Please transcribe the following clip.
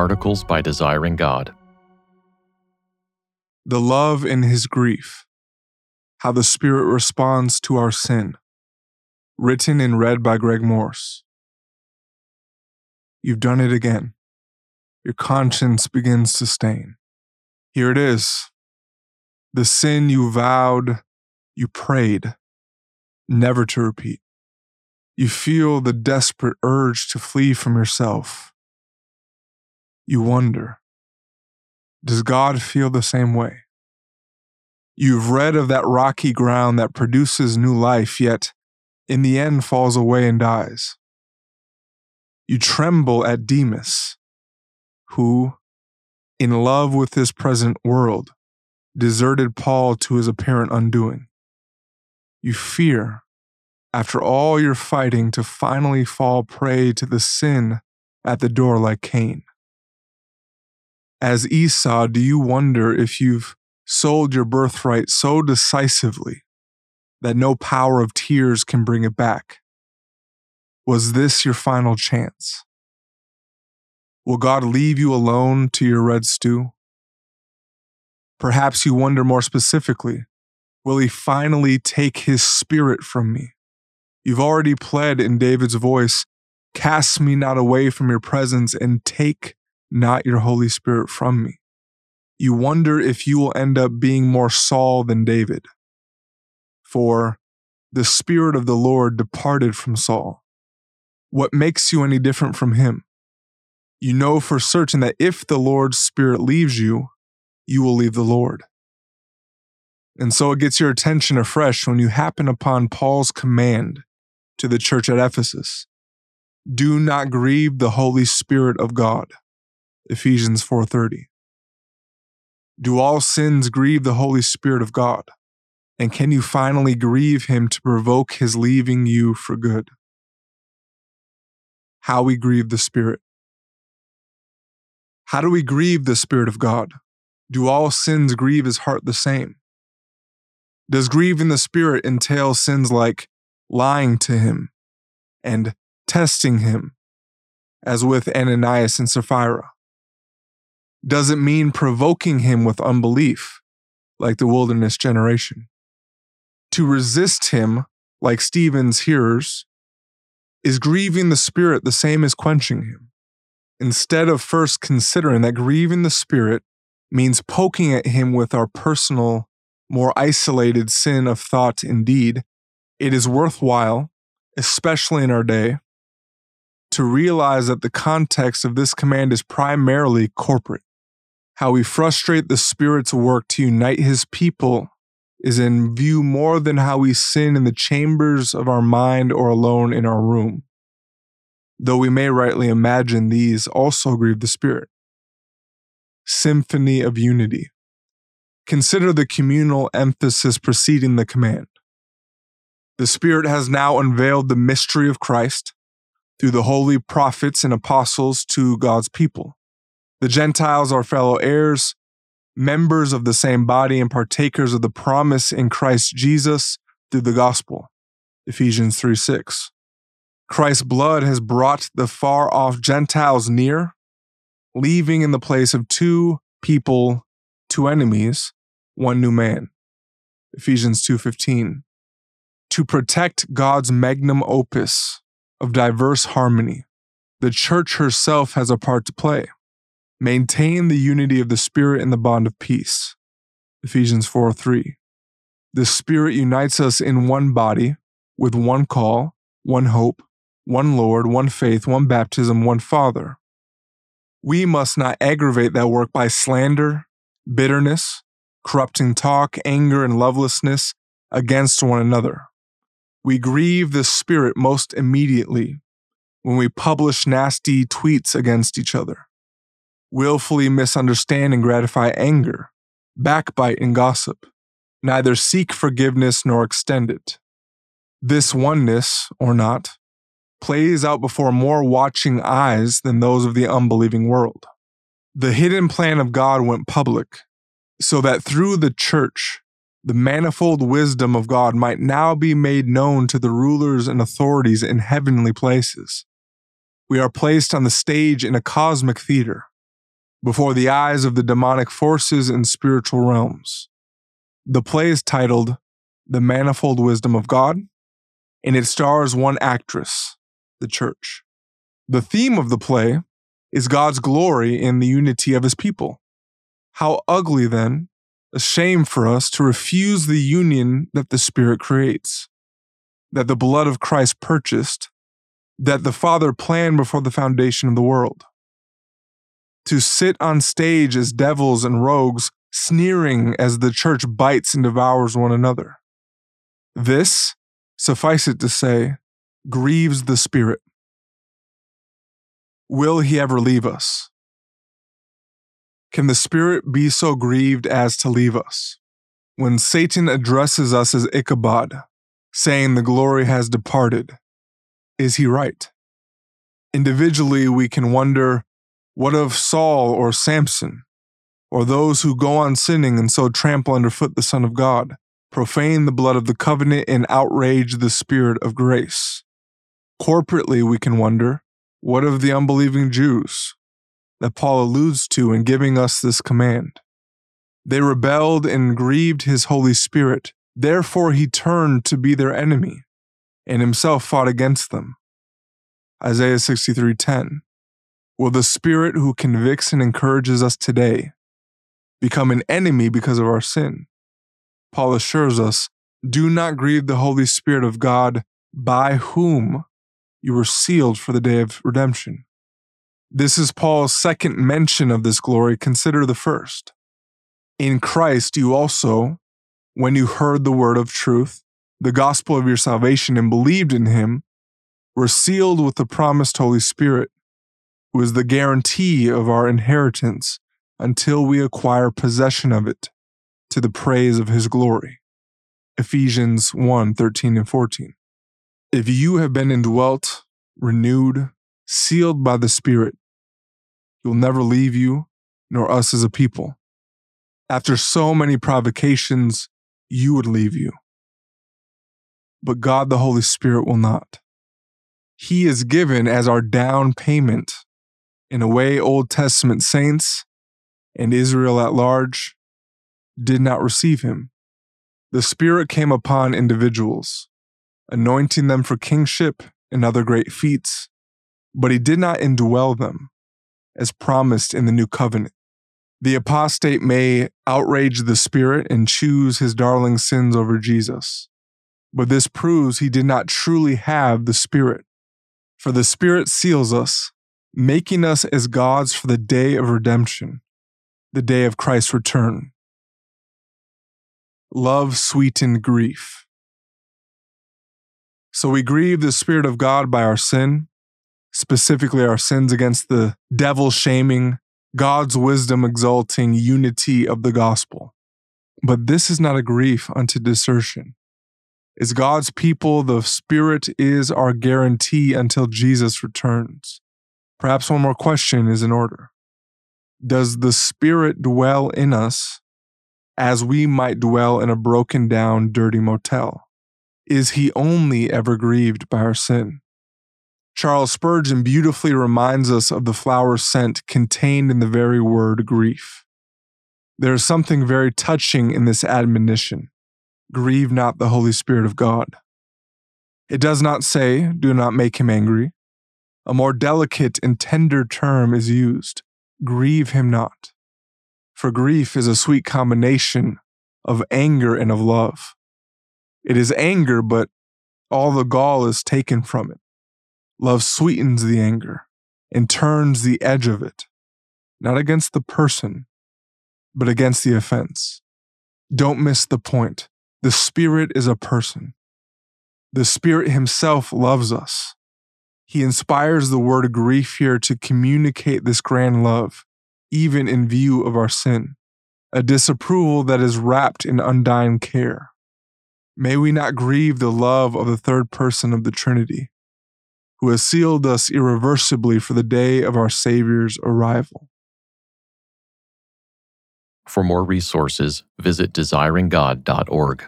Articles by Desiring God. The love in his grief. How the Spirit responds to our sin. Written and read by Greg Morse. You've done it again. Your conscience begins to stain. Here it is. The sin you vowed, you prayed, never to repeat. You feel the desperate urge to flee from yourself. You wonder Does God feel the same way? You've read of that rocky ground that produces new life, yet in the end falls away and dies. You tremble at Demas, who, in love with this present world, deserted Paul to his apparent undoing. You fear after all your fighting to finally fall prey to the sin at the door like Cain? As Esau, do you wonder if you've sold your birthright so decisively that no power of tears can bring it back? Was this your final chance? Will God leave you alone to your red stew? Perhaps you wonder more specifically will he finally take his spirit from me? You've already pled in David's voice, Cast me not away from your presence and take not your Holy Spirit from me. You wonder if you will end up being more Saul than David. For the Spirit of the Lord departed from Saul. What makes you any different from him? You know for certain that if the Lord's Spirit leaves you, you will leave the Lord. And so it gets your attention afresh when you happen upon Paul's command to the church at Ephesus. Do not grieve the Holy Spirit of God. Ephesians 4:30. Do all sins grieve the Holy Spirit of God? And can you finally grieve him to provoke his leaving you for good? How we grieve the Spirit. How do we grieve the Spirit of God? Do all sins grieve his heart the same? Does grieving the Spirit entail sins like lying to him, and testing him, as with Ananias and Sapphira? Does it mean provoking him with unbelief, like the wilderness generation? To resist him, like Stephen's hearers, is grieving the Spirit the same as quenching him? Instead of first considering that grieving the Spirit means poking at him with our personal, more isolated sin of thought and deed, it is worthwhile, especially in our day, to realize that the context of this command is primarily corporate. How we frustrate the Spirit's work to unite His people is in view more than how we sin in the chambers of our mind or alone in our room, though we may rightly imagine these also grieve the Spirit. Symphony of Unity. Consider the communal emphasis preceding the command. The Spirit has now unveiled the mystery of Christ through the holy prophets and apostles to God's people. The Gentiles are fellow heirs, members of the same body, and partakers of the promise in Christ Jesus through the gospel. Ephesians 3 6. Christ's blood has brought the far off Gentiles near, leaving in the place of two people, two enemies, one new man. Ephesians 2:15 to protect God's magnum opus of diverse harmony, the church herself has a part to play. Maintain the unity of the Spirit in the bond of peace. Ephesians 4 3. The Spirit unites us in one body, with one call, one hope, one Lord, one faith, one baptism, one Father. We must not aggravate that work by slander, bitterness, corrupting talk, anger, and lovelessness against one another. We grieve the Spirit most immediately when we publish nasty tweets against each other, willfully misunderstand and gratify anger, backbite and gossip, neither seek forgiveness nor extend it. This oneness, or not, plays out before more watching eyes than those of the unbelieving world. The hidden plan of God went public, so that through the church, the manifold wisdom of God might now be made known to the rulers and authorities in heavenly places. We are placed on the stage in a cosmic theater, before the eyes of the demonic forces and spiritual realms. The play is titled The Manifold Wisdom of God, and it stars one actress, the church. The theme of the play is God's glory in the unity of his people. How ugly, then, a shame for us to refuse the union that the Spirit creates, that the blood of Christ purchased, that the Father planned before the foundation of the world. To sit on stage as devils and rogues, sneering as the church bites and devours one another. This, suffice it to say, grieves the Spirit. Will he ever leave us? Can the Spirit be so grieved as to leave us? When Satan addresses us as Ichabod, saying the glory has departed, is he right? Individually, we can wonder what of Saul or Samson, or those who go on sinning and so trample underfoot the Son of God, profane the blood of the covenant, and outrage the Spirit of grace? Corporately, we can wonder what of the unbelieving Jews that Paul alludes to in giving us this command? They rebelled and grieved his Holy Spirit. Therefore, he turned to be their enemy and himself fought against them. Isaiah 63:10. Will the Spirit who convicts and encourages us today become an enemy because of our sin? Paul assures us, do not grieve the Holy Spirit of God by whom you were sealed for the day of redemption. This is Paul's second mention of this glory. Consider the first. In Christ, you also, when you heard the word of truth, the gospel of your salvation, and believed in him, were sealed with the promised Holy Spirit, is the guarantee of our inheritance until we acquire possession of it to the praise of his glory. Ephesians 1 13 and 14. If you have been indwelt, renewed, sealed by the Spirit, He will never leave you, nor us as a people. After so many provocations, you would leave you. But God the Holy Spirit will not. He is given as our down payment. In a way, Old Testament saints and Israel at large did not receive him. The Spirit came upon individuals anointing them for kingship and other great feats, but he did not indwell them, as promised in the new covenant. The apostate may outrage the Spirit and choose his darling sins over Jesus, but this proves he did not truly have the Spirit. For the Spirit seals us, making us as gods for the day of redemption, the day of Christ's return. Love sweetened grief. So we grieve the Spirit of God by our sin, specifically our sins against the devil shaming, God's wisdom exalting unity of the gospel. But this is not a grief unto desertion. As God's people, the Spirit is our guarantee until Jesus returns. Perhaps one more question is in order. Does the Spirit dwell in us as we might dwell in a broken down, dirty motel? is he only ever grieved by our sin? Charles Spurgeon beautifully reminds us of the flower scent contained in the very word grief. There is something very touching in this admonition grieve not the Holy Spirit of God. It does not say, do not make him angry. A more delicate and tender term is used grieve him not. For grief is a sweet combination of anger and of love. It is anger, but all the gall is taken from it. Love sweetens the anger and turns the edge of it, not against the person, but against the offense. Don't miss the point. The Spirit is a person. The Spirit Himself loves us. He inspires the word grief here to communicate this grand love, even in view of our sin, a disapproval that is wrapped in undying care. May we not grieve the love of the third person of the Trinity, who has sealed us irreversibly for the day of our Savior's arrival. For more resources, visit desiringgod.org.